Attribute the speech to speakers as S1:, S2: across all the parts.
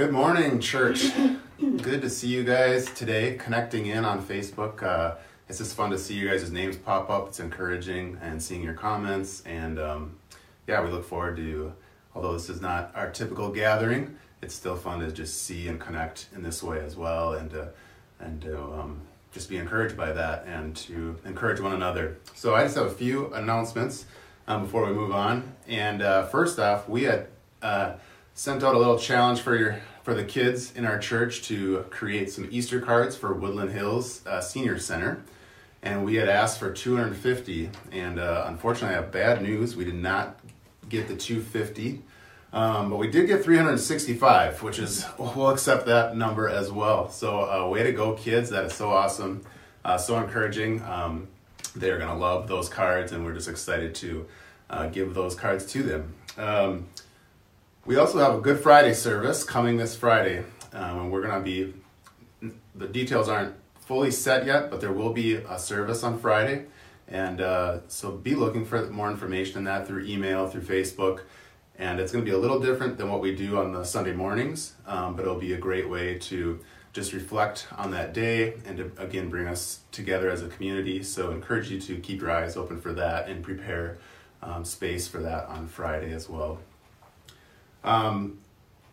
S1: Good morning, church. Good to see you guys today, connecting in on Facebook. Uh, it's just fun to see you guys' names pop up. It's encouraging and seeing your comments. And um, yeah, we look forward to, although this is not our typical gathering, it's still fun to just see and connect in this way as well, and uh, and to um, just be encouraged by that and to encourage one another. So I just have a few announcements um, before we move on. And uh, first off, we had uh, sent out a little challenge for your for the kids in our church to create some Easter cards for Woodland Hills uh, Senior Center. And we had asked for 250, and uh, unfortunately, I have bad news. We did not get the 250. Um, but we did get 365, which is, we'll accept that number as well. So, uh, way to go, kids. That is so awesome, uh, so encouraging. Um, they're going to love those cards, and we're just excited to uh, give those cards to them. Um, we also have a Good Friday service coming this Friday, um, and we're going to be, the details aren't fully set yet, but there will be a service on Friday. And uh, so be looking for more information on that through email, through Facebook and it's going to be a little different than what we do on the Sunday mornings, um, but it'll be a great way to just reflect on that day and to again bring us together as a community. So, encourage you to keep your eyes open for that and prepare um, space for that on Friday as well. Um,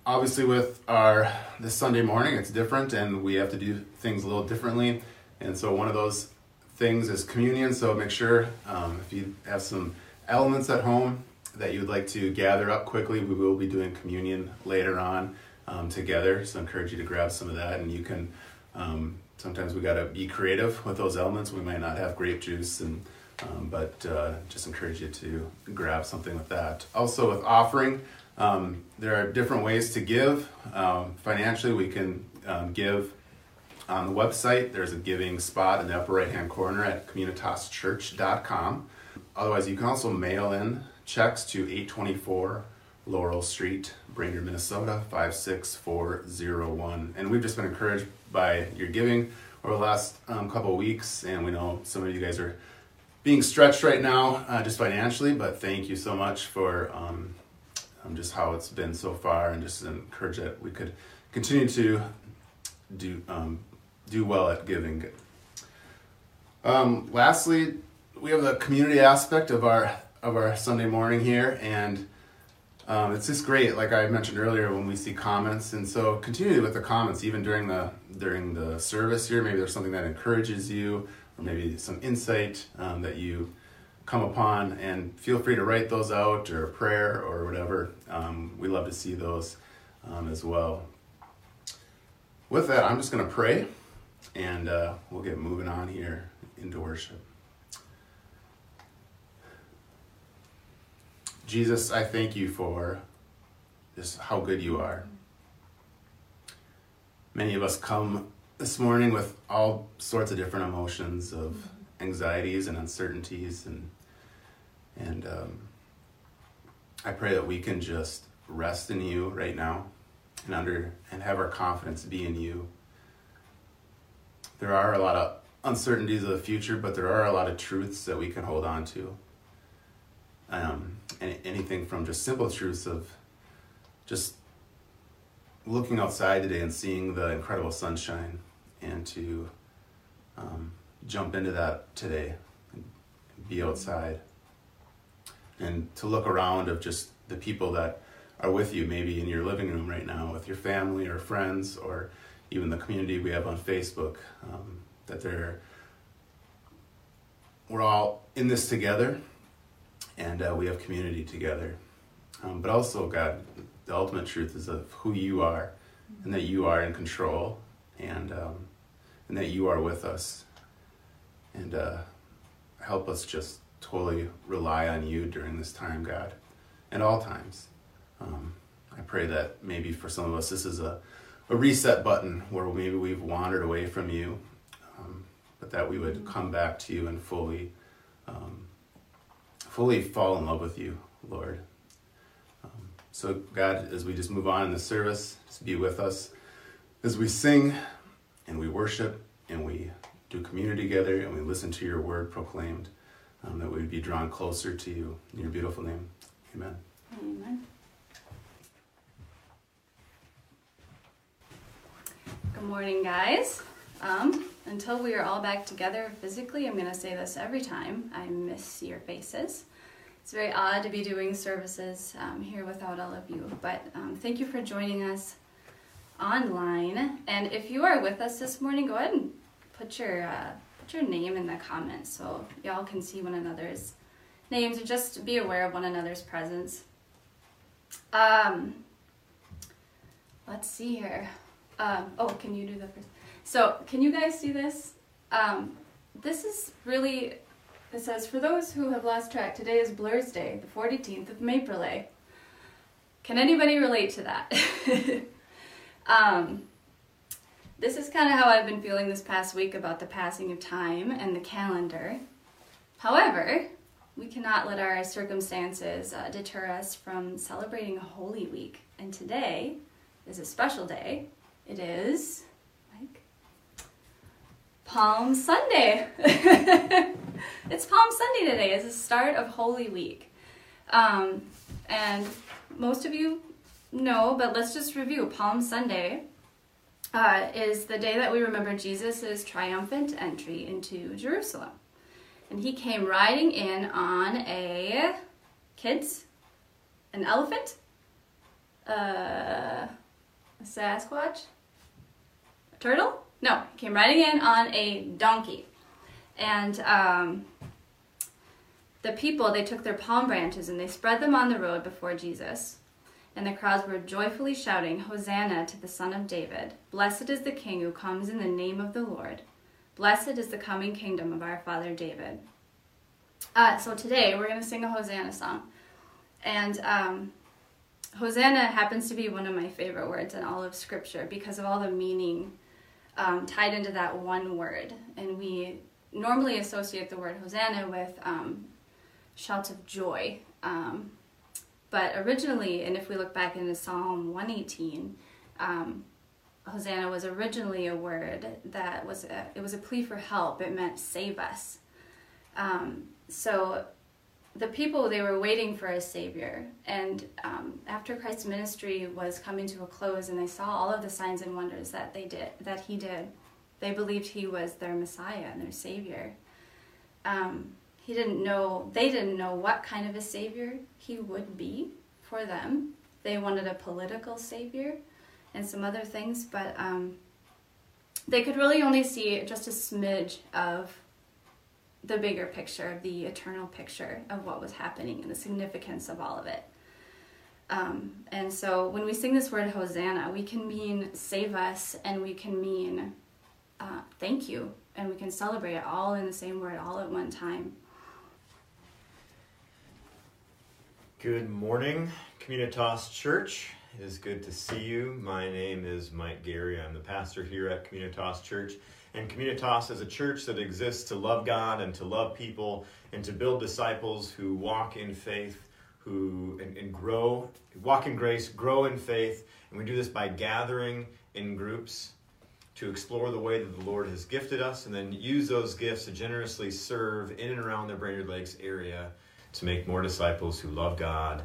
S1: obviously, with our this Sunday morning, it's different, and we have to do things a little differently. And so, one of those things is communion. So, make sure um, if you have some elements at home that you would like to gather up quickly, we will be doing communion later on um, together. So I encourage you to grab some of that, and you can. Um, sometimes we got to be creative with those elements. We might not have grape juice, and um, but uh, just encourage you to grab something with that. Also, with offering, um, there are different ways to give. Um, financially, we can um, give on the website. There's a giving spot in the upper right hand corner at communitaschurch.com. Otherwise, you can also mail in checks to 824 Laurel Street, Brainerd, Minnesota 56401. And we've just been encouraged by your giving over the last um, couple weeks, and we know some of you guys are being stretched right now uh, just financially, but thank you so much for um, um, just how it's been so far, and just encourage that we could continue to do um, do well at giving. Um, lastly, we have the community aspect of our of our Sunday morning here, and um, it's just great. Like I mentioned earlier, when we see comments, and so continue with the comments even during the during the service here. Maybe there's something that encourages you, or maybe some insight um, that you come upon, and feel free to write those out or a prayer or whatever. Um, we love to see those um, as well. With that, I'm just going to pray, and uh, we'll get moving on here into worship. Jesus, I thank you for just how good you are. Many of us come this morning with all sorts of different emotions of anxieties and uncertainties and and um, I pray that we can just rest in you right now and under and have our confidence be in you. There are a lot of uncertainties of the future, but there are a lot of truths that we can hold on to. Um, anything from just simple truths of just looking outside today and seeing the incredible sunshine and to um, jump into that today and be outside and to look around of just the people that are with you maybe in your living room right now with your family or friends or even the community we have on facebook um, that they're we're all in this together and uh, we have community together. Um, but also, God, the ultimate truth is of who you are, and that you are in control, and um, and that you are with us, and uh, help us just totally rely on you during this time, God, and all times. Um, I pray that maybe for some of us this is a, a reset button where maybe we've wandered away from you, um, but that we would come back to you and fully um, fully fall in love with you, Lord. Um, so, God, as we just move on in the service, just be with us as we sing and we worship and we do community together and we listen to your word proclaimed, um, that we would be drawn closer to you. In your beautiful name, amen. Amen.
S2: Good morning, guys. Um, until we are all back together physically, I'm going to say this every time. I miss your faces. It's very odd to be doing services um, here without all of you, but um, thank you for joining us online. And if you are with us this morning, go ahead and put your uh, put your name in the comments so y'all can see one another's names and just be aware of one another's presence. Um, let's see here. Um, oh, can you do the first? So, can you guys see this? Um, this is really, it says, for those who have lost track, today is Blur's Day, the 14th of Maple Can anybody relate to that? um, this is kind of how I've been feeling this past week about the passing of time and the calendar. However, we cannot let our circumstances uh, deter us from celebrating Holy Week. And today is a special day. It is, Mike, Palm Sunday. it's Palm Sunday today. It's the start of Holy Week. Um, and most of you know, but let's just review. Palm Sunday uh, is the day that we remember Jesus' triumphant entry into Jerusalem and he came riding in on a kids, an elephant, uh, a Sasquatch, a turtle. No, he came riding in on a donkey, and um, the people they took their palm branches and they spread them on the road before Jesus. And the crowds were joyfully shouting, Hosanna to the Son of David! Blessed is the King who comes in the name of the Lord! Blessed is the coming kingdom of our father David. Uh, so today we're going to sing a Hosanna song. And um, Hosanna happens to be one of my favorite words in all of Scripture because of all the meaning um, tied into that one word. And we normally associate the word Hosanna with um, shouts of joy. Um, but originally, and if we look back into Psalm 118, um, Hosanna was originally a word that was a, it was a plea for help. It meant save us. Um, so the people they were waiting for a savior, and um, after Christ's ministry was coming to a close, and they saw all of the signs and wonders that they did, that he did, they believed he was their Messiah and their savior. Um, he didn't know; they didn't know what kind of a savior he would be for them. They wanted a political savior and some other things, but um, they could really only see just a smidge of the bigger picture, of the eternal picture of what was happening and the significance of all of it. Um, and so when we sing this word Hosanna, we can mean save us and we can mean uh, thank you and we can celebrate it all in the same word all at one time.
S3: Good morning, Communitas Church. It is good to see you. My name is Mike Gary. I'm the pastor here at Communitas Church. And Communitas is a church that exists to love God and to love people and to build disciples who walk in faith, who and, and grow, walk in grace, grow in faith. And we do this by gathering in groups to explore the way that the Lord has gifted us and then use those gifts to generously serve in and around the Brainerd Lakes area to make more disciples who love God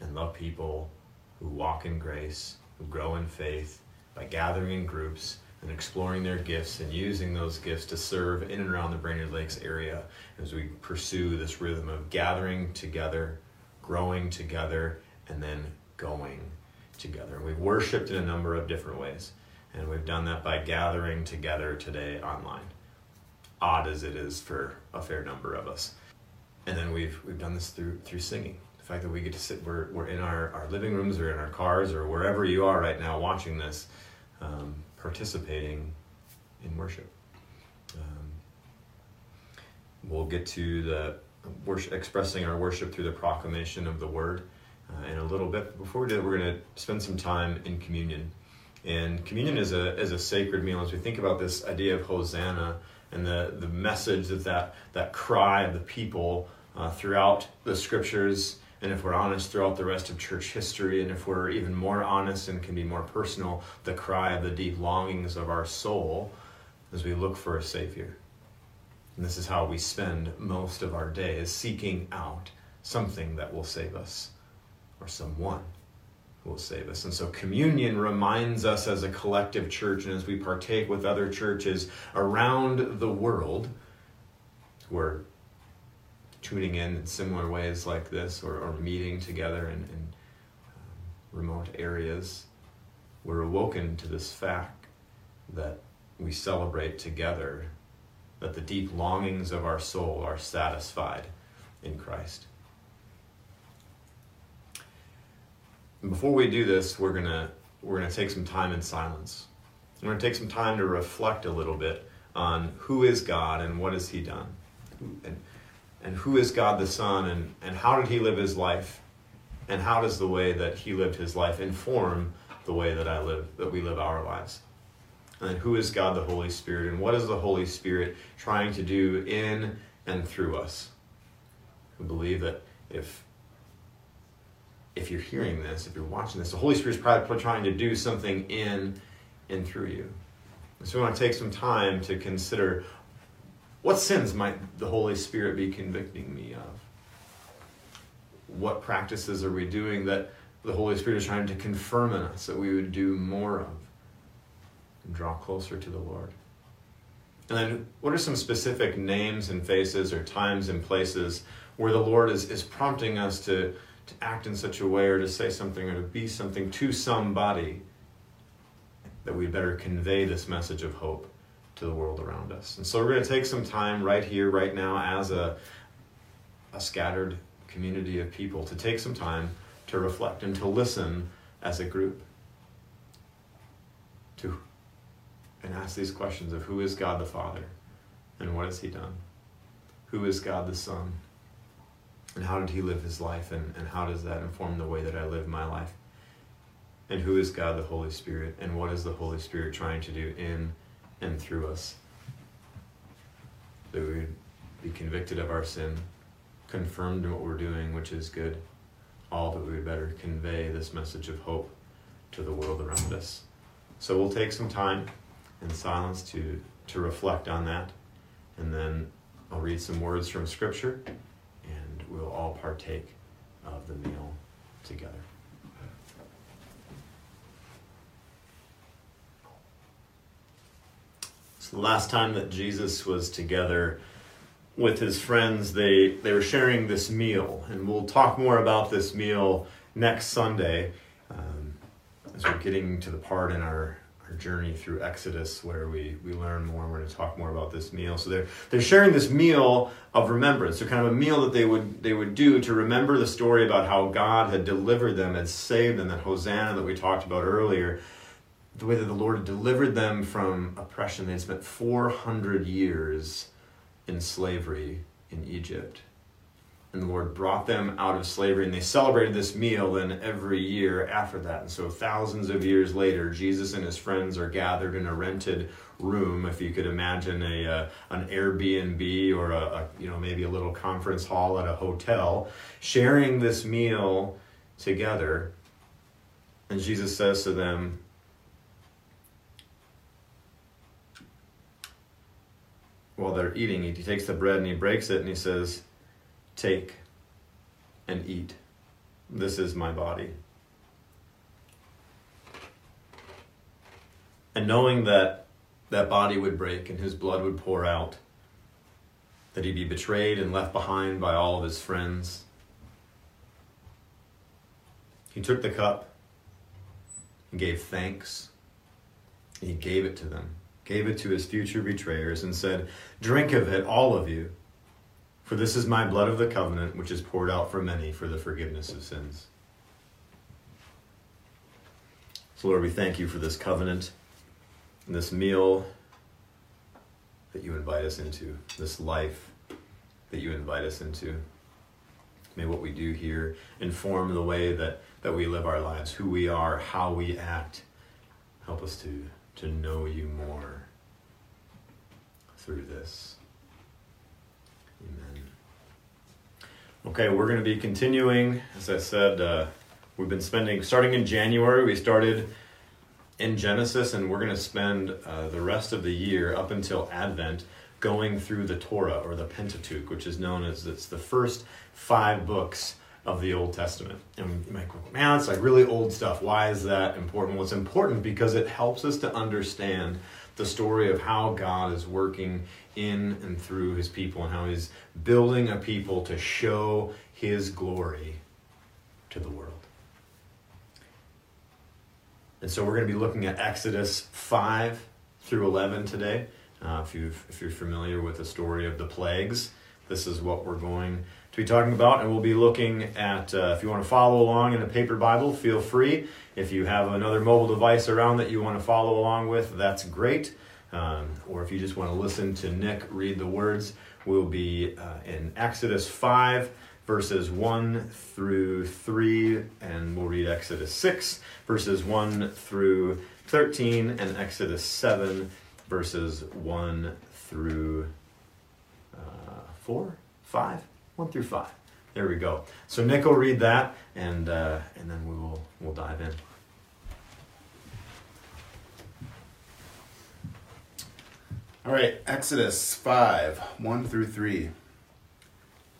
S3: and love people, who walk in grace, who grow in faith by gathering in groups and exploring their gifts and using those gifts to serve in and around the Brainerd Lakes area as we pursue this rhythm of gathering together, growing together, and then going together. We've worshiped in a number of different ways, and we've done that by gathering together today online. Odd as it is for a fair number of us. And then we've we've done this through through singing. The fact that we get to sit we're, we're in our, our living rooms or in our cars or wherever you are right now watching this. Um, participating in worship. Um, we'll get to the worship, expressing our worship through the proclamation of the word uh, in a little bit. Before we do that, we're going to spend some time in communion. And communion is a, is a sacred meal. As we think about this idea of Hosanna and the, the message that, that that cry of the people uh, throughout the scriptures and if we're honest throughout the rest of church history, and if we're even more honest and can be more personal, the cry of the deep longings of our soul as we look for a Savior. And this is how we spend most of our days seeking out something that will save us or someone will save us. And so communion reminds us as a collective church and as we partake with other churches around the world who are tuning in in similar ways like this or, or meeting together in, in um, remote areas, we're awoken to this fact that we celebrate together that the deep longings of our soul are satisfied in Christ. Before we do this, we're gonna we're gonna take some time in silence. We're gonna take some time to reflect a little bit on who is God and what has He done, and and who is God the Son and and how did He live His life, and how does the way that He lived His life inform the way that I live that we live our lives. And who is God the Holy Spirit and what is the Holy Spirit trying to do in and through us? We believe that if if you're hearing this, if you're watching this, the Holy Spirit is probably trying to do something in and through you. So we want to take some time to consider what sins might the Holy Spirit be convicting me of? What practices are we doing that the Holy Spirit is trying to confirm in us that we would do more of and draw closer to the Lord? And then, what are some specific names and faces or times and places where the Lord is, is prompting us to to act in such a way or to say something or to be something to somebody that we better convey this message of hope to the world around us. And so we're going to take some time right here, right now, as a, a scattered community of people, to take some time to reflect and to listen as a group. To and ask these questions of who is God the Father and what has He done? Who is God the Son? And how did he live his life? And, and how does that inform the way that I live my life? And who is God the Holy Spirit? And what is the Holy Spirit trying to do in and through us? That we would be convicted of our sin, confirmed in what we're doing, which is good, all that we would better convey this message of hope to the world around us. So we'll take some time in silence to, to reflect on that, and then I'll read some words from Scripture we'll all partake of the meal together. So the last time that Jesus was together with his friends, they, they were sharing this meal, and we'll talk more about this meal next Sunday um, as we're getting to the part in our journey through Exodus where we, we learn more. And we're going to talk more about this meal. So they're, they're sharing this meal of remembrance. So kind of a meal that they would, they would do to remember the story about how God had delivered them, had saved them, that Hosanna that we talked about earlier, the way that the Lord had delivered them from oppression. They had spent 400 years in slavery in Egypt and the Lord brought them out of slavery. And they celebrated this meal then every year after that. And so, thousands of years later, Jesus and his friends are gathered in a rented room, if you could imagine a uh, an Airbnb or a, a, you know maybe a little conference hall at a hotel, sharing this meal together. And Jesus says to them, while they're eating, he takes the bread and he breaks it and he says, Take and eat. This is my body. And knowing that that body would break and his blood would pour out, that he'd be betrayed and left behind by all of his friends, he took the cup and gave thanks. And he gave it to them, gave it to his future betrayers, and said, Drink of it, all of you. For this is my blood of the covenant, which is poured out for many for the forgiveness of sins. So, Lord, we thank you for this covenant and this meal that you invite us into, this life that you invite us into. May what we do here inform the way that, that we live our lives, who we are, how we act. Help us to, to know you more through this. Amen. Okay, we're going to be continuing. As I said, uh, we've been spending, starting in January, we started in Genesis, and we're going to spend uh, the rest of the year up until Advent going through the Torah or the Pentateuch, which is known as it's the first five books of the Old Testament. And you might go, man, it's like really old stuff. Why is that important? Well, it's important because it helps us to understand the story of how God is working in and through his people and how he's building a people to show his glory to the world. And so we're going to be looking at Exodus 5 through 11 today. Uh, if, you if you're familiar with the story of the plagues, this is what we're going to be talking about. And we'll be looking at, uh, if you want to follow along in a paper Bible, feel free. If you have another mobile device around that you want to follow along with, that's great. Um, or if you just want to listen to Nick read the words, we'll be uh, in Exodus 5, verses 1 through 3, and we'll read Exodus 6, verses 1 through 13, and Exodus 7, verses 1 through 4, 5, 1 through 5. There we go. So Nick will read that, and, uh, and then we will we'll dive in.
S1: All right, Exodus 5 1 through 3.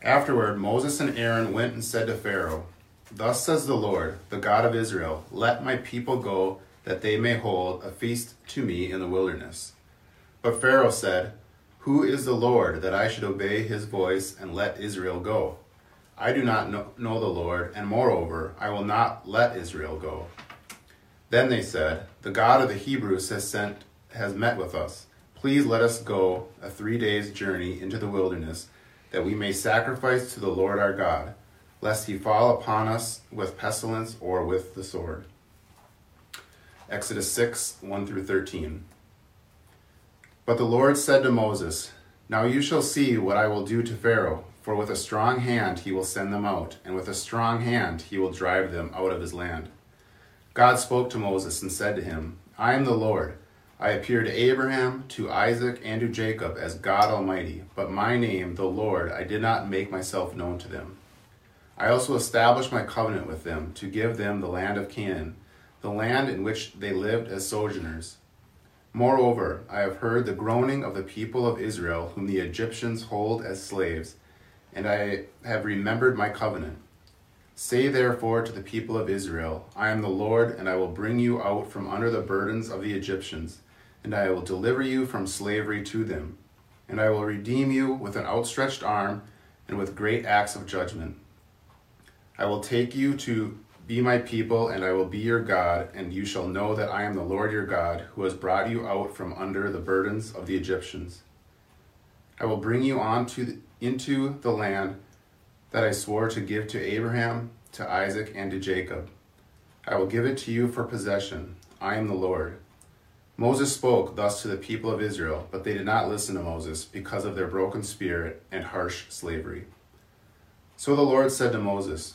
S1: Afterward, Moses and Aaron went and said to Pharaoh, Thus says the Lord, the God of Israel, Let my people go, that they may hold a feast to me in the wilderness. But Pharaoh said, Who is the Lord, that I should obey his voice and let Israel go? I do not know, know the Lord, and moreover, I will not let Israel go. Then they said, The God of the Hebrews has sent has met with us. Please let us go a three days' journey into the wilderness, that we may sacrifice to the Lord our God, lest he fall upon us with pestilence or with the sword. Exodus 6 1 through 13. But the Lord said to Moses, Now you shall see what I will do to Pharaoh, for with a strong hand he will send them out, and with a strong hand he will drive them out of his land. God spoke to Moses and said to him, I am the Lord I appeared to Abraham, to Isaac, and to Jacob as God Almighty, but my name, the Lord, I did not make myself known to them. I also established my covenant with them to give them the land of Canaan, the land in which they lived as sojourners. Moreover, I have heard the groaning of the people of Israel, whom the Egyptians hold as slaves, and I have remembered my covenant. Say therefore to the people of Israel, I am the Lord, and I will bring you out from under the burdens of the Egyptians and I will deliver you from slavery to them. And I will redeem you with an outstretched arm and with great acts of judgment. I will take you to be my people, and I will be your God, and you shall know that I am the Lord your God, who has brought you out from under the burdens of the Egyptians. I will bring you on to the, into the land that I swore to give to Abraham, to Isaac, and to Jacob. I will give it to you for possession. I am the Lord. Moses spoke thus to the people of Israel, but they did not listen to Moses because of their broken spirit and harsh slavery. So the Lord said to Moses,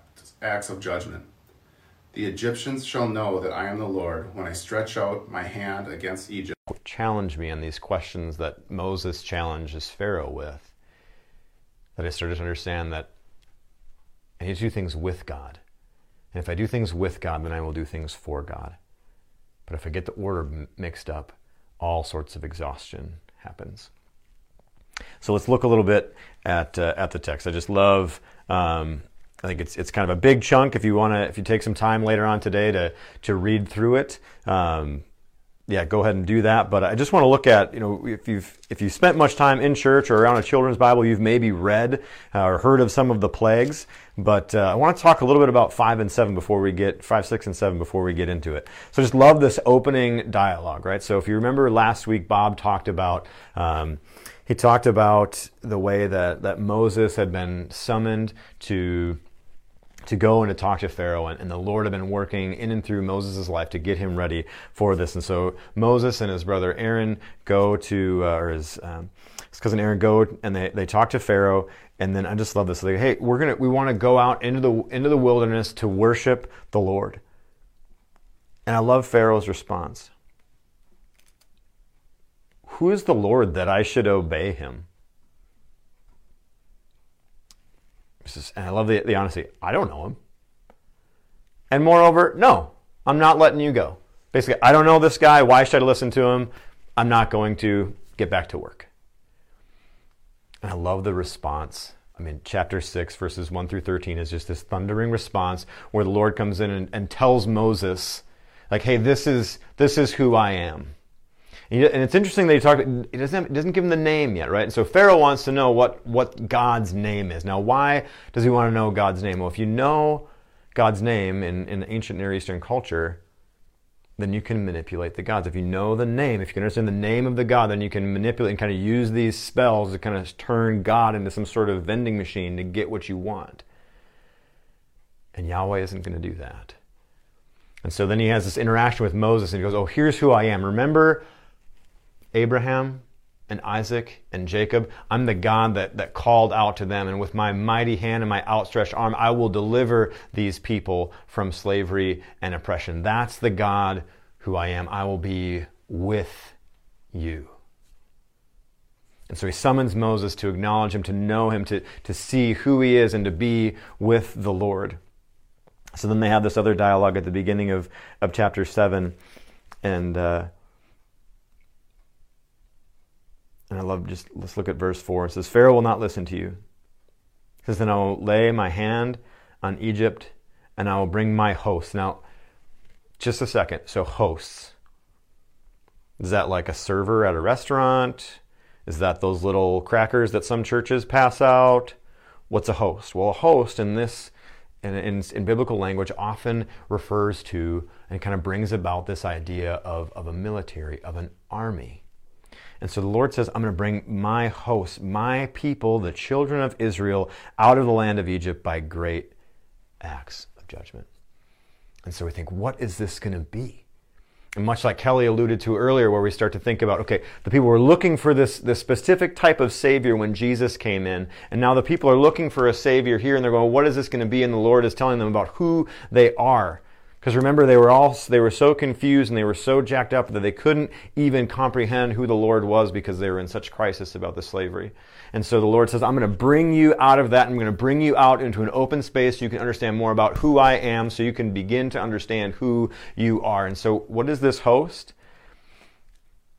S1: acts of judgment. The Egyptians shall know that I am the Lord when I stretch out my hand against Egypt.
S3: Challenge me on these questions that Moses challenges Pharaoh with. That I started to understand that I need to do things with God. And if I do things with God, then I will do things for God. But if I get the order mixed up, all sorts of exhaustion happens. So let's look a little bit at uh, at the text. I just love. Um, I think it's it's kind of a big chunk. If you want to, if you take some time later on today to to read through it, um, yeah, go ahead and do that. But I just want to look at, you know, if you've if you've spent much time in church or around a children's Bible, you've maybe read uh, or heard of some of the plagues. But uh, I want to talk a little bit about five and seven before we get five, six, and seven before we get into it. So just love this opening dialogue, right? So if you remember last week, Bob talked about. Um, he talked about the way that, that Moses had been summoned to to go and to talk to Pharaoh, and, the Lord had been working in and through Moses' life to get him ready for this. And so Moses and his brother Aaron go to, uh, or his, um, his cousin Aaron go and they, they talk to Pharaoh. And then I just love this. They, hey, we're gonna we want to go out into the into the wilderness to worship the Lord. And I love Pharaoh's response. Who is the Lord that I should obey him? And I love the, the honesty. I don't know him. And moreover, no, I'm not letting you go. Basically, I don't know this guy. Why should I listen to him? I'm not going to get back to work. And I love the response. I mean, chapter 6, verses 1 through 13 is just this thundering response where the Lord comes in and, and tells Moses, like, hey, this is, this is who I am. And it's interesting that he talked. It doesn't doesn't give him the name yet, right? And so Pharaoh wants to know what what God's name is. Now, why does he want to know God's name? Well, if you know God's name in, in ancient Near Eastern culture, then you can manipulate the gods. If you know the name, if you can understand the name of the god, then you can manipulate and kind of use these spells to kind of turn God into some sort of vending machine to get what you want. And Yahweh isn't going to do that. And so then he has this interaction with Moses and he goes, Oh, here's who I am. Remember Abraham and Isaac and Jacob. I'm the God that, that called out to them, and with my mighty hand and my outstretched arm, I will deliver these people from slavery and oppression. That's the God who I am. I will be with you. And so he summons Moses to acknowledge him, to know him, to, to see who he is, and to be with the Lord. So then they have this other dialogue at the beginning of, of chapter 7. And uh, And I love just, let's look at verse 4. It says, Pharaoh will not listen to you. It says, Then I will lay my hand on Egypt and I will bring my hosts. Now, just a second. So, hosts. Is that like a server at a restaurant? Is that those little crackers that some churches pass out? What's a host? Well, a host in this, in, in, in biblical language, often refers to and kind of brings about this idea of, of a military, of an army. And so the Lord says, I'm going to bring my hosts, my people, the children of Israel, out of the land of Egypt by great acts of judgment. And so we think, what is this going to be? And much like Kelly alluded to earlier, where we start to think about, okay, the people were looking for this, this specific type of Savior when Jesus came in, and now the people are looking for a Savior here, and they're going, what is this going to be? And the Lord is telling them about who they are. Because remember, they were all they were so confused and they were so jacked up that they couldn't even comprehend who the Lord was because they were in such crisis about the slavery. And so the Lord says, I'm going to bring you out of that. I'm going to bring you out into an open space so you can understand more about who I am, so you can begin to understand who you are. And so, what is this host?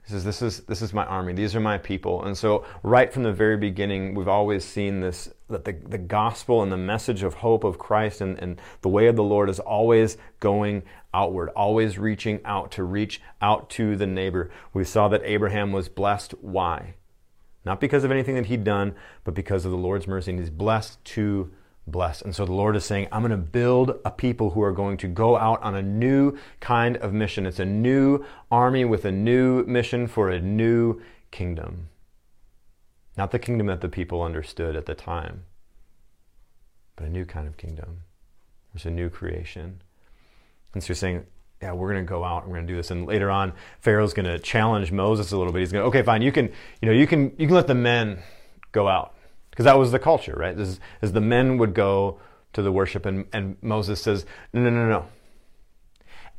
S3: He says, this is, this is my army. These are my people. And so, right from the very beginning, we've always seen this that the, the gospel and the message of hope of Christ and, and the way of the Lord is always going outward, always reaching out to reach out to the neighbor. We saw that Abraham was blessed. Why? Not because of anything that he'd done, but because of the Lord's mercy. And he's blessed to bless. And so the Lord is saying, I'm going to build a people who are going to go out on a new kind of mission. It's a new army with a new mission for a new kingdom. Not the kingdom that the people understood at the time, but a new kind of kingdom. There's a new creation. And so you're saying, yeah, we're going to go out and we're going to do this. And later on, Pharaoh's going to challenge Moses a little bit. He's going, to, okay, fine, you can, you know, you can, you can let the men go out because that was the culture, right? As, as the men would go to the worship, and, and Moses says, no, no, no, no.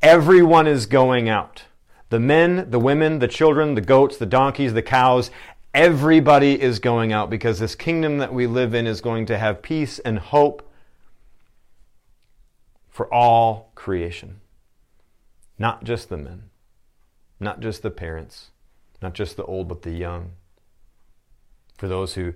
S3: Everyone is going out. The men, the women, the children, the goats, the donkeys, the cows, everybody is going out because this kingdom that we live in is going to have peace and hope for all creation. Not just the men, not just the parents, not just the old, but the young. For those who,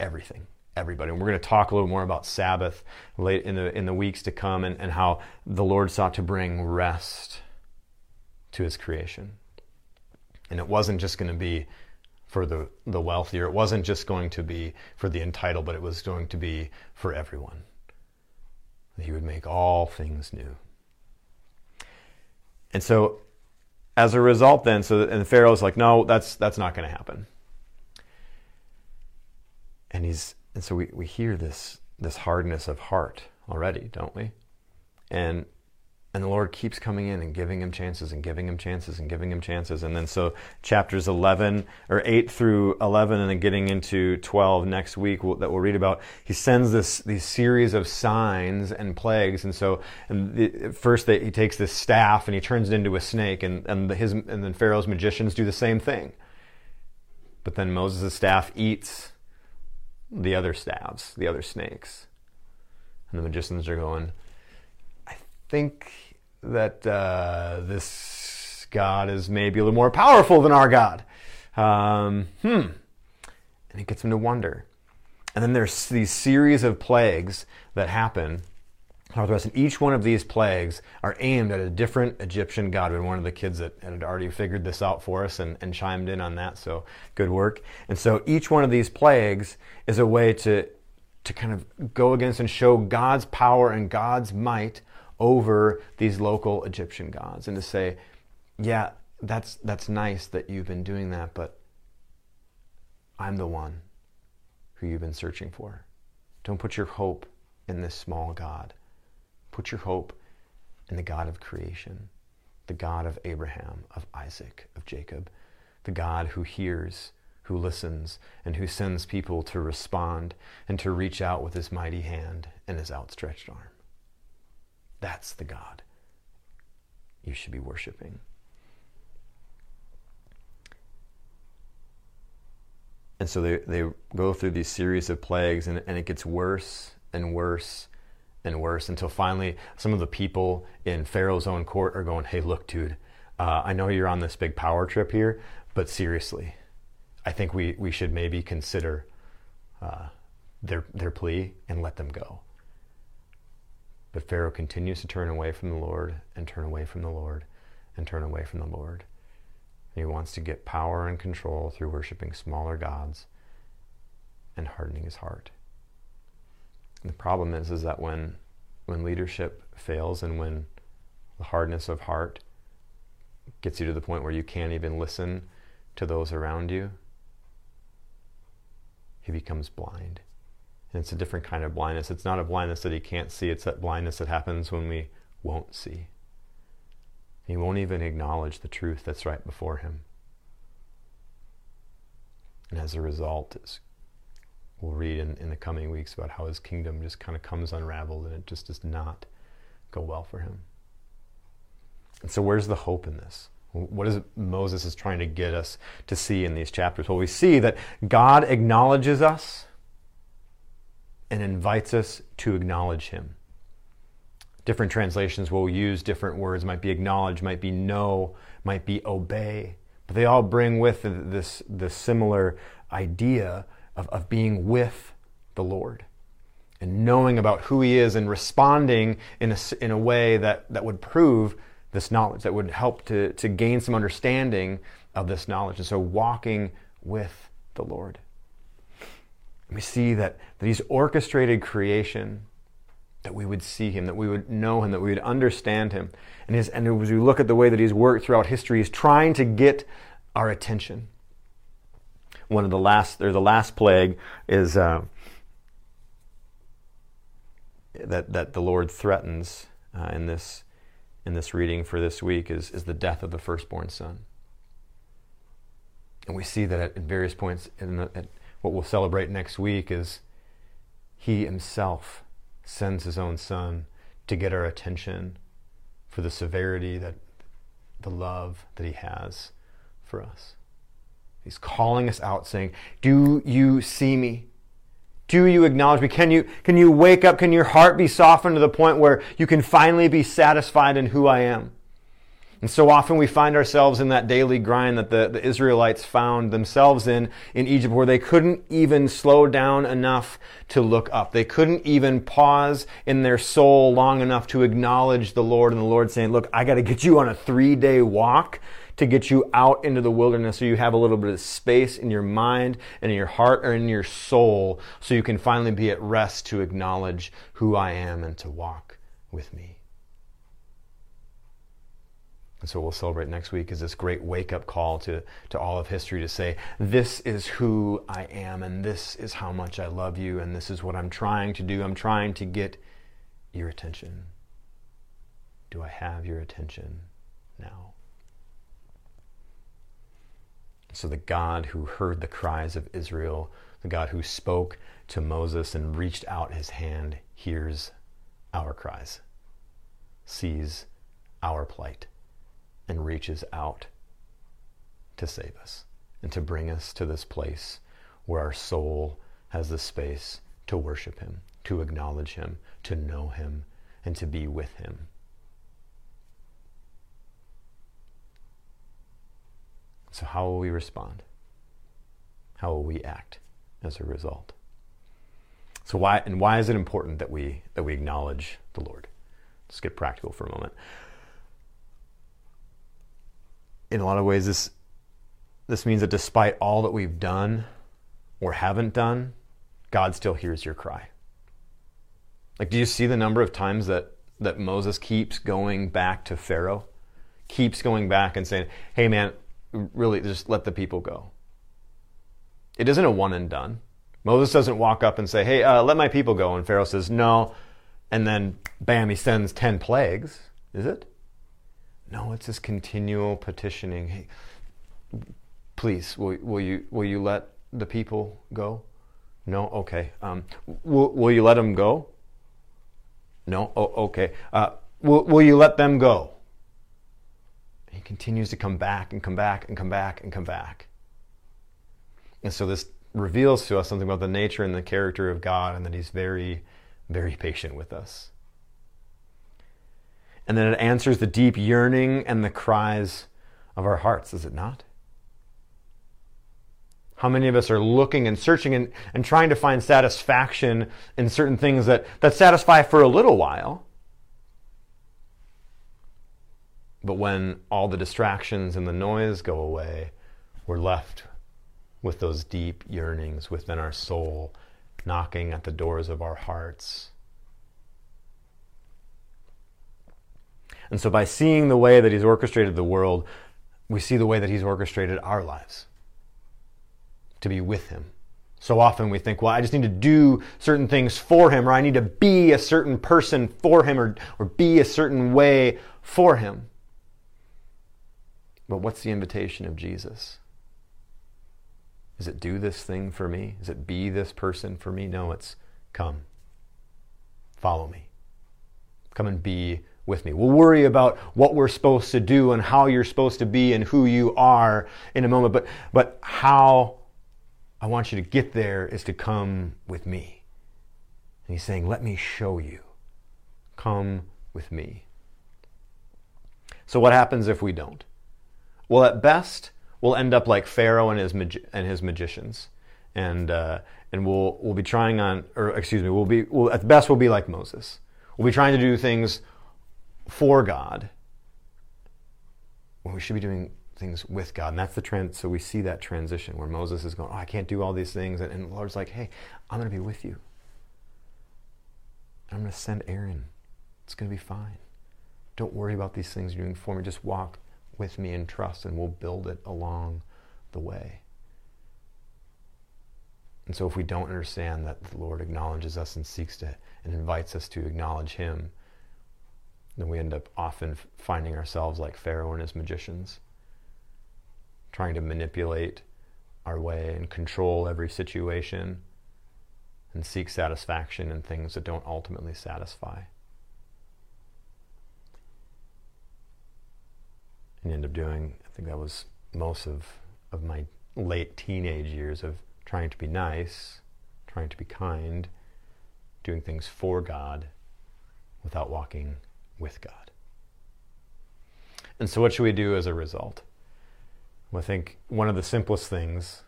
S3: everything, everybody. And we're going to talk a little more about Sabbath late in the in the weeks to come and, and how the Lord sought to bring rest to his creation. And it wasn't just going to be for the, the wealthier, it wasn't just going to be for the entitled, but it was going to be for everyone. He would make all things new. And so, as a result, then, so and the Pharaoh's like, no, that's that's not going to happen. And he's and so we, we hear this this hardness of heart already, don't we? And and the Lord keeps coming in and giving him chances and giving him chances and giving him chances. And then so chapters 11 or 8 through 11 and then getting into 12 next week we'll, that we'll read about, he sends this these series of signs and plagues. And so and the, first they, he takes this staff and he turns it into a snake and, and, the, his, and then Pharaoh's magicians do the same thing. But then Moses' staff eats the other staves, the other snakes. And the magicians are going, I think that uh, this God is maybe a little more powerful than our God. Um, hmm. And it gets him to wonder. And then there's these series of plagues that happen and each one of these plagues are aimed at a different Egyptian god. And one of the kids that had already figured this out for us and, and chimed in on that, so good work. And so each one of these plagues is a way to, to kind of go against and show God's power and God's might over these local Egyptian gods and to say, yeah, that's, that's nice that you've been doing that, but I'm the one who you've been searching for. Don't put your hope in this small God. Put your hope in the God of creation, the God of Abraham, of Isaac, of Jacob, the God who hears, who listens, and who sends people to respond and to reach out with his mighty hand and his outstretched arm. That's the God you should be worshiping. And so they, they go through these series of plagues, and, and it gets worse and worse and worse until finally some of the people in Pharaoh's own court are going, Hey, look, dude, uh, I know you're on this big power trip here, but seriously, I think we, we should maybe consider uh, their, their plea and let them go. But Pharaoh continues to turn away from the Lord and turn away from the Lord and turn away from the Lord. And he wants to get power and control through worshiping smaller gods and hardening his heart. The problem is, is that when, when leadership fails and when the hardness of heart gets you to the point where you can't even listen to those around you, he becomes blind. And it's a different kind of blindness. It's not a blindness that he can't see, it's that blindness that happens when we won't see. He won't even acknowledge the truth that's right before him. And as a result, we'll read in, in the coming weeks about how his kingdom just kind of comes unraveled and it just does not go well for him. And so, where's the hope in this? What is Moses is trying to get us to see in these chapters? Well, we see that God acknowledges us and invites us to acknowledge him. Different translations will use different words, might be acknowledge, might be know, might be obey. But they all bring with this, this similar idea of, of being with the Lord and knowing about who he is and responding in a, in a way that, that would prove this knowledge, that would help to, to gain some understanding of this knowledge. And so walking with the Lord. We see that, that He's orchestrated creation, that we would see Him, that we would know Him, that we would understand Him. And, his, and as we look at the way that He's worked throughout history, He's trying to get our attention. One of the last, or the last plague is uh, that, that the Lord threatens uh, in, this, in this reading for this week is, is the death of the firstborn son. And we see that at, various points in the, at, what we'll celebrate next week is he himself sends his own son to get our attention for the severity that the love that he has for us. He's calling us out saying, "Do you see me? Do you acknowledge me? Can you can you wake up? Can your heart be softened to the point where you can finally be satisfied in who I am?" And so often we find ourselves in that daily grind that the, the Israelites found themselves in in Egypt where they couldn't even slow down enough to look up. They couldn't even pause in their soul long enough to acknowledge the Lord and the Lord saying, Look, I got to get you on a three day walk to get you out into the wilderness so you have a little bit of space in your mind and in your heart or in your soul so you can finally be at rest to acknowledge who I am and to walk with me. And so we'll celebrate next week is this great wake up call to, to all of history to say, this is who I am, and this is how much I love you, and this is what I'm trying to do. I'm trying to get your attention. Do I have your attention now? So the God who heard the cries of Israel, the God who spoke to Moses and reached out his hand, hears our cries, sees our plight and reaches out to save us and to bring us to this place where our soul has the space to worship Him, to acknowledge Him, to know Him, and to be with Him. So, how will we respond? How will we act as a result? So, why and why is it important that we that we acknowledge the Lord? Let's get practical for a moment in a lot of ways, this this means that despite all that we've done or haven't done, God still hears your cry. Like, do you see the number of times that that Moses keeps going back to Pharaoh, keeps going back and saying, "Hey, man, really, just let the people go." It isn't a one and done. Moses doesn't walk up and say, "Hey, uh, let my people go," and Pharaoh says, "No," and then bam, he sends ten plagues. Is it? No, it's this continual petitioning. Hey, please, will, will you will you let the people go? No, okay. Um, will will you let them go? No, oh, okay. Uh, will will you let them go? He continues to come back and come back and come back and come back. And so this reveals to us something about the nature and the character of God, and that He's very, very patient with us and then it answers the deep yearning and the cries of our hearts, is it not? How many of us are looking and searching and, and trying to find satisfaction in certain things that, that satisfy for a little while? But when all the distractions and the noise go away, we're left with those deep yearnings within our soul knocking at the doors of our hearts And so by seeing the way that He's orchestrated the world, we see the way that He's orchestrated our lives to be with Him. So often we think, well, I just need to do certain things for Him, or I need to be a certain person for Him, or, or be a certain way for Him. But what's the invitation of Jesus? Is it do this thing for me? Is it be this person for me? No, it's come. Follow me. Come and be with me. We'll worry about what we're supposed to do and how you're supposed to be and who you are in a moment, but, but how I want you to get there is to come with me. And he's saying, Let me show you. Come with me. So, what happens if we don't? Well, at best, we'll end up like Pharaoh and his, magi- and his magicians. And, uh, and we'll, we'll be trying on, or excuse me, we'll be, we'll, at best, we'll be like Moses. We'll be trying to do things for God when we should be doing things with God. And that's the trend. So we see that transition where Moses is going, Oh, I can't do all these things. And, and the Lord's like, Hey, I'm going to be with you. I'm going to send Aaron. It's going to be fine. Don't worry about these things you're doing for me. Just walk with me in trust, and we'll build it along the way. And so, if we don't understand that the Lord acknowledges us and seeks to and invites us to acknowledge Him, then we end up often finding ourselves like Pharaoh and his magicians, trying to manipulate our way and control every situation and seek satisfaction in things that don't ultimately satisfy. And end up doing, I think that was most of, of my late teenage years of trying to be nice, trying to be kind, doing things for God without walking with God. And so, what should we do as a result? Well, I think one of the simplest things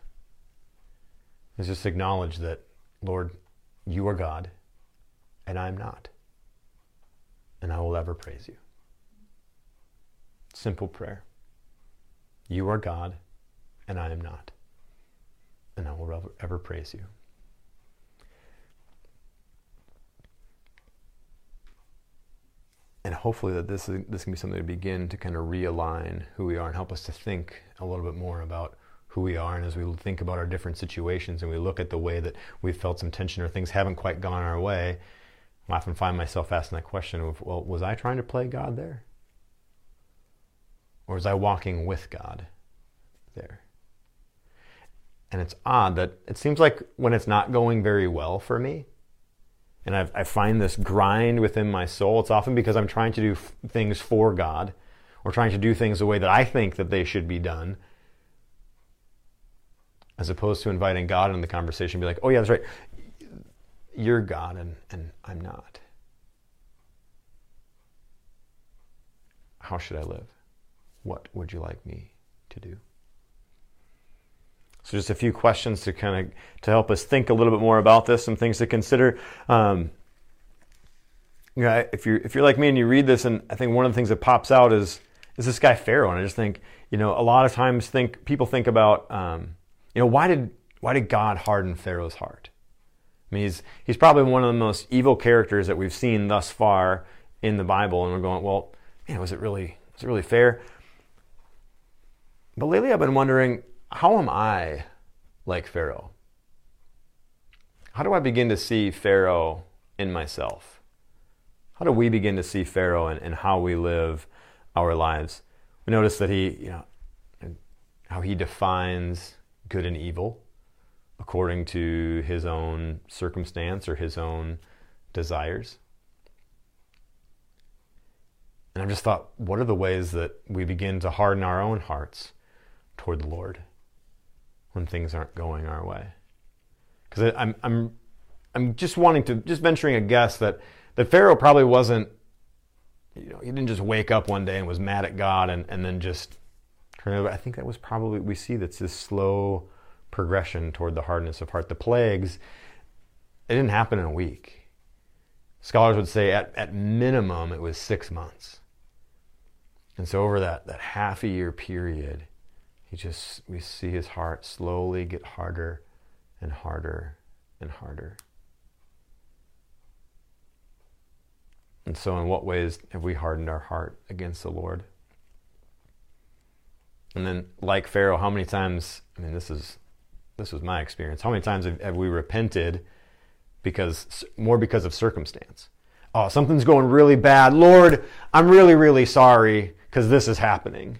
S3: is just acknowledge that, Lord, you are God, and I'm not. And I will ever praise you. Simple prayer. You are God, and I am not. And I will ever, praise you. and hopefully that this is, this can be something to begin to kind of realign who we are and help us to think a little bit more about who we are and as we think about our different situations and we look at the way that we've felt some tension or things haven't quite gone our way i often find myself asking that question of well was i trying to play god there or was i walking with god there and it's odd that it seems like when it's not going very well for me and I've, i find this grind within my soul. It's often because I'm trying to do f- things for God or trying to do things the way that I think that they should be done, as opposed to inviting God into the conversation be like, oh, yeah, that's right. You're God and, and I'm not. How should I live? What would you like me to do? So just a few questions to kind of to help us think a little bit more about this, some things to consider. Um, if you're if you're like me and you read this, and I think one of the things that pops out is is this guy Pharaoh, and I just think you know a lot of times think people think about um, you know why did why did God harden Pharaoh's heart? I mean, he's he's probably one of the most evil characters that we've seen thus far in the Bible, and we're going, well, man, was it really was it really fair? But lately, I've been wondering how am I like Pharaoh? How do I begin to see Pharaoh in myself? How do we begin to see Pharaoh and, and how we live our lives? We notice that he, you know, how he defines good and evil according to his own circumstance or his own desires. And I've just thought, what are the ways that we begin to harden our own hearts toward the Lord? when things aren't going our way. Because I'm, I'm, I'm just wanting to, just venturing a guess that, that Pharaoh probably wasn't, you know, he didn't just wake up one day and was mad at God and, and then just turn over. I think that was probably, we see that's this slow progression toward the hardness of heart. The plagues, it didn't happen in a week. Scholars would say at, at minimum it was six months. And so over that, that half a year period, he just, we see his heart slowly get harder and harder and harder. And so, in what ways have we hardened our heart against the Lord? And then, like Pharaoh, how many times? I mean, this is this was my experience. How many times have, have we repented because more because of circumstance? Oh, something's going really bad. Lord, I'm really, really sorry because this is happening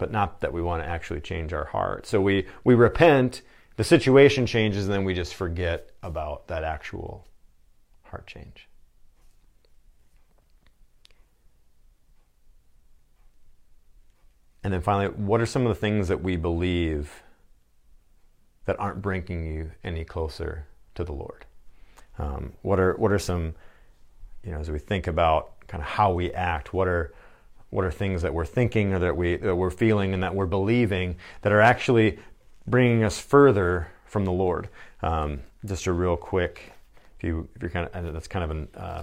S3: but not that we want to actually change our heart. So we, we repent, the situation changes, and then we just forget about that actual heart change. And then finally, what are some of the things that we believe that aren't bringing you any closer to the Lord? Um, what are what are some, you know, as we think about kind of how we act, what are what are things that we're thinking or that, we, that we're feeling and that we're believing that are actually bringing us further from the Lord. Um, just a real quick, if you if you're kind of that's kind of an uh,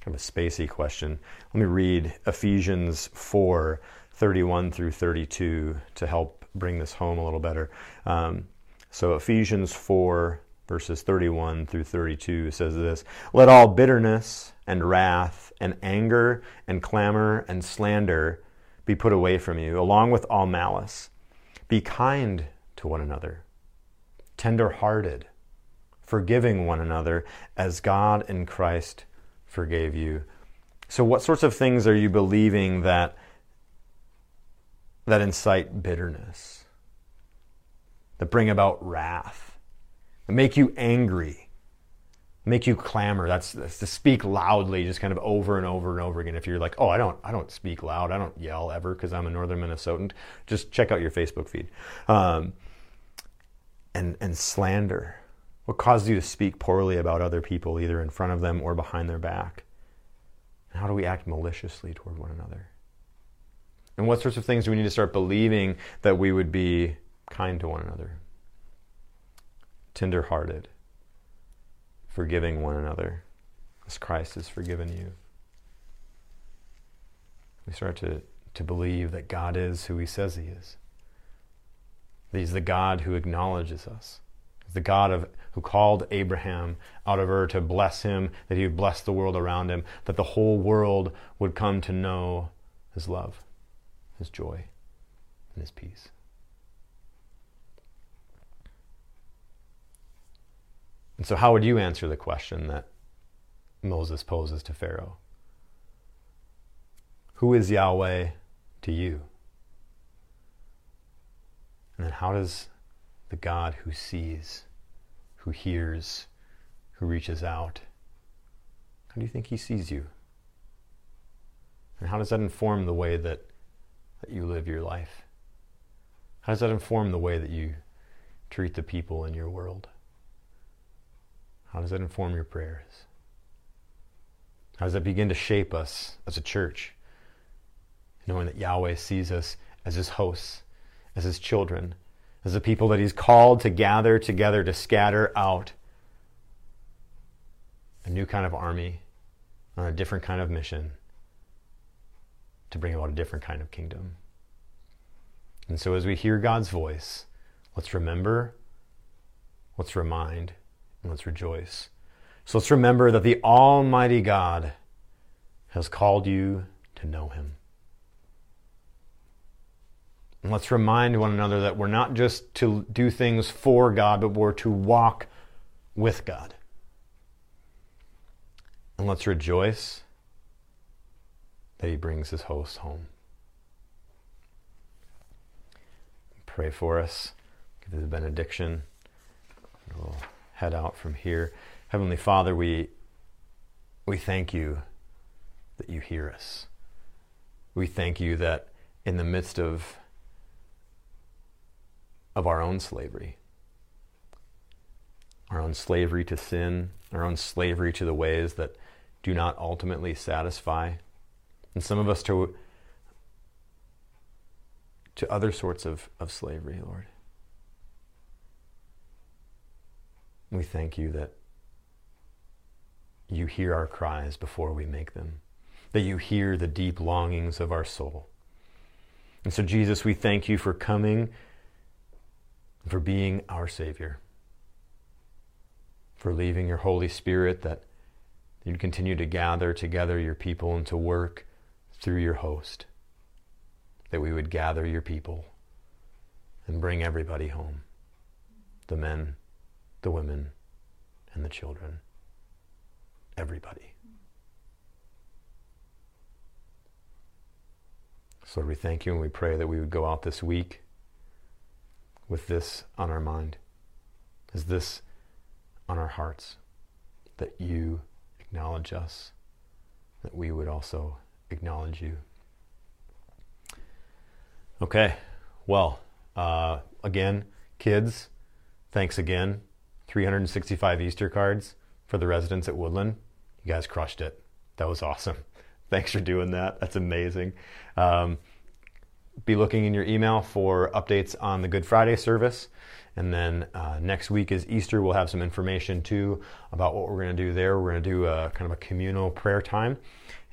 S3: kind of a spacey question. Let me read Ephesians four thirty one through thirty two to help bring this home a little better. Um, so Ephesians four verses 31 through 32 says this Let all bitterness and wrath and anger and clamor and slander be put away from you, along with all malice. Be kind to one another, tender hearted, forgiving one another as God in Christ forgave you. So, what sorts of things are you believing that, that incite bitterness, that bring about wrath? That make you angry, make you clamor. That's, that's, to speak loudly, just kind of over and over and over again. If you're like, oh, I don't, I don't speak loud, I don't yell ever because I'm a Northern Minnesotan. Just check out your Facebook feed. Um, and and slander. What causes you to speak poorly about other people, either in front of them or behind their back? And how do we act maliciously toward one another? And what sorts of things do we need to start believing that we would be kind to one another, tenderhearted, forgiving one another as Christ has forgiven you? We start to, to believe that God is who He says He is. That He's the God who acknowledges us. He's the God of, who called Abraham out of Ur to bless him, that he would bless the world around him, that the whole world would come to know His love, His joy, and His peace. And so, how would you answer the question that Moses poses to Pharaoh? Who is Yahweh to you? And then, how does the God who sees, who hears, who reaches out, how do you think he sees you? And how does that inform the way that, that you live your life? How does that inform the way that you treat the people in your world? How does that inform your prayers? How does that begin to shape us as a church? Knowing that Yahweh sees us as his hosts, as his children, as the people that he's called to gather together to scatter out a new kind of army on a different kind of mission to bring about a different kind of kingdom. And so as we hear God's voice, let's remember, let's remind, and let's rejoice. So let's remember that the Almighty God has called you to know Him. And let's remind one another that we're not just to do things for God, but we're to walk with God. And let's rejoice that He brings His hosts home. Pray for us, give the benediction. We'll head out from here. Heavenly Father, we, we thank you that you hear us. We thank you that in the midst of, of our own slavery, our own slavery to sin, our own slavery to the ways that do not ultimately satisfy, and some of us to, to other sorts of, of slavery, Lord. We thank you that you hear our cries before we make them, that you hear the deep longings of our soul. And so, Jesus, we thank you for coming, for being our Savior, for leaving your Holy Spirit that you'd continue to gather together your people and to work through your host, that we would gather your people and bring everybody home the men, the women, and the children. Everybody. So, Lord, we thank you and we pray that we would go out this week with this on our mind, is this on our hearts, that you acknowledge us, that we would also acknowledge you. Okay, well, uh, again, kids, thanks again. 365 Easter cards for the residents at Woodland. You guys crushed it. That was awesome. Thanks for doing that. That's amazing. Um, be looking in your email for updates on the Good Friday service. And then uh, next week is Easter. We'll have some information too about what we're going to do there. We're going to do a kind of a communal prayer time.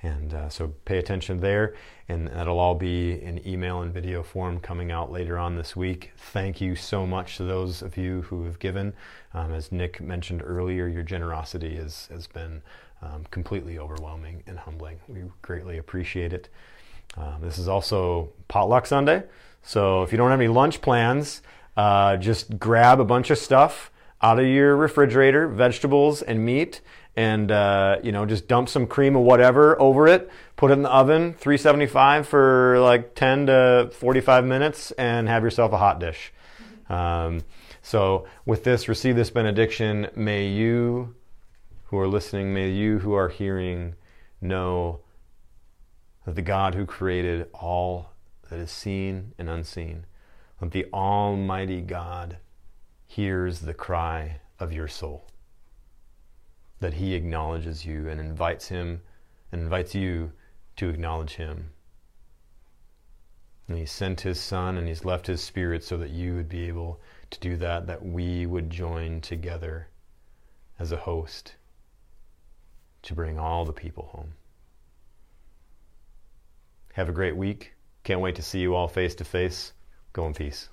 S3: And uh, so pay attention there. And that'll all be in email and video form coming out later on this week. Thank you so much to those of you who have given. Um, as Nick mentioned earlier, your generosity has, has been um, completely overwhelming and humbling. We greatly appreciate it. Um, this is also Potluck Sunday. So if you don't have any lunch plans, uh, just grab a bunch of stuff out of your refrigerator, vegetables and meat, and uh, you know just dump some cream or whatever over it put it in the oven 375 for like 10 to 45 minutes and have yourself a hot dish. Um, so with this receive this benediction. May you who are listening may you who are hearing know that the god who created all that is seen and unseen that the almighty god hears the cry of your soul that he acknowledges you and invites him and invites you to acknowledge him And He sent His Son and He's left His Spirit so that you would be able to do that, that we would join together as a host to bring all the people home. Have a great week. Can't wait to see you all face to face. Go in peace.